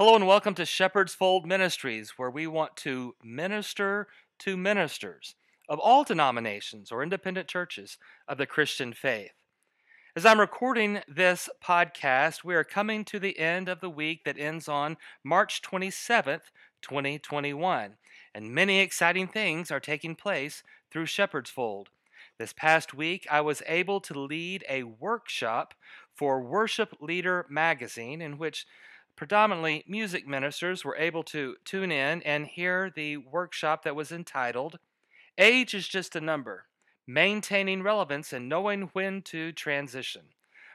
Hello and welcome to Shepherd's Fold Ministries, where we want to minister to ministers of all denominations or independent churches of the Christian faith. As I'm recording this podcast, we are coming to the end of the week that ends on March 27th, 2021, and many exciting things are taking place through Shepherd's Fold. This past week, I was able to lead a workshop for Worship Leader magazine in which predominantly music ministers were able to tune in and hear the workshop that was entitled Age is Just a Number Maintaining Relevance and Knowing When to Transition.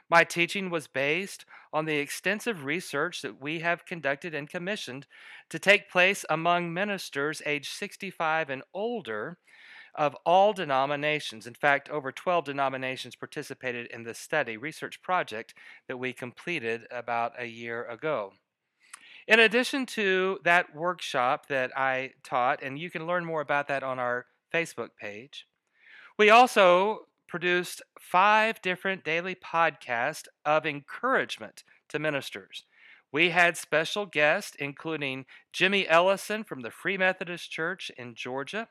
My teaching was based on the extensive research that we have conducted and commissioned to take place among ministers aged 65 and older of all denominations. In fact, over 12 denominations participated in this study research project that we completed about a year ago. In addition to that workshop that I taught, and you can learn more about that on our Facebook page, we also produced five different daily podcasts of encouragement to ministers. We had special guests, including Jimmy Ellison from the Free Methodist Church in Georgia,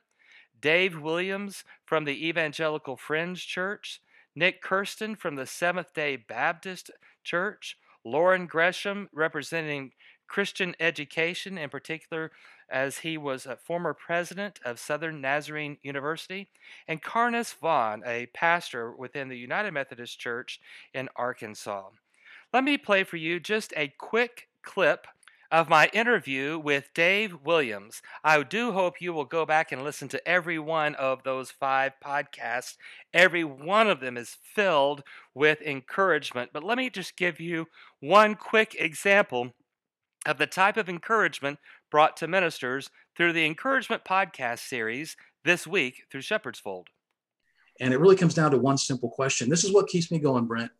Dave Williams from the Evangelical Free Church, Nick Kirsten from the Seventh day Baptist Church, Loren Gresham representing Christian education, in particular, as he was a former president of Southern Nazarene University, and Carnes Vaughn, a pastor within the United Methodist Church in Arkansas. Let me play for you just a quick clip of my interview with Dave Williams. I do hope you will go back and listen to every one of those five podcasts. Every one of them is filled with encouragement. But let me just give you one quick example of the type of encouragement brought to ministers through the Encouragement Podcast series this week through Shepherd's Fold. And it really comes down to one simple question. This is what keeps me going, Brent.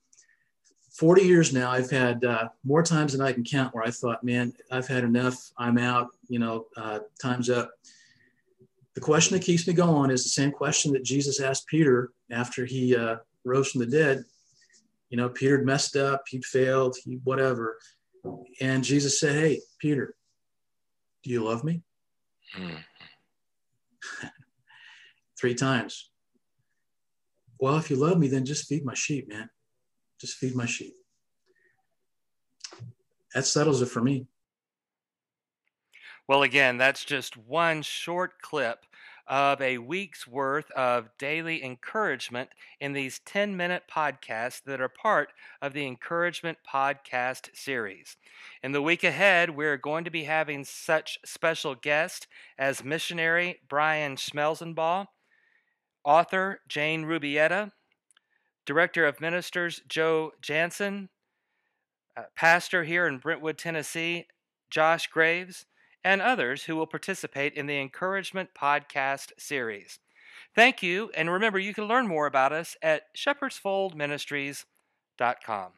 40 years now, I've had uh, more times than I can count where I thought, man, I've had enough. I'm out, you know, uh, time's up. The question that keeps me going is the same question that Jesus asked Peter after he uh, rose from the dead. You know, Peter had messed up, he'd failed, he whatever. And Jesus said, Hey, Peter, do you love me? Three times. Well, if you love me, then just feed my sheep, man. Just feed my sheep. That settles it for me. Well, again, that's just one short clip of a week's worth of daily encouragement in these 10 minute podcasts that are part of the Encouragement Podcast series. In the week ahead, we're going to be having such special guests as missionary Brian Schmelzenbach, author Jane Rubietta, Director of Ministers Joe Jansen, uh, pastor here in Brentwood, Tennessee, Josh Graves, and others who will participate in the Encouragement Podcast series. Thank you, and remember you can learn more about us at shepherdsfoldministries.com.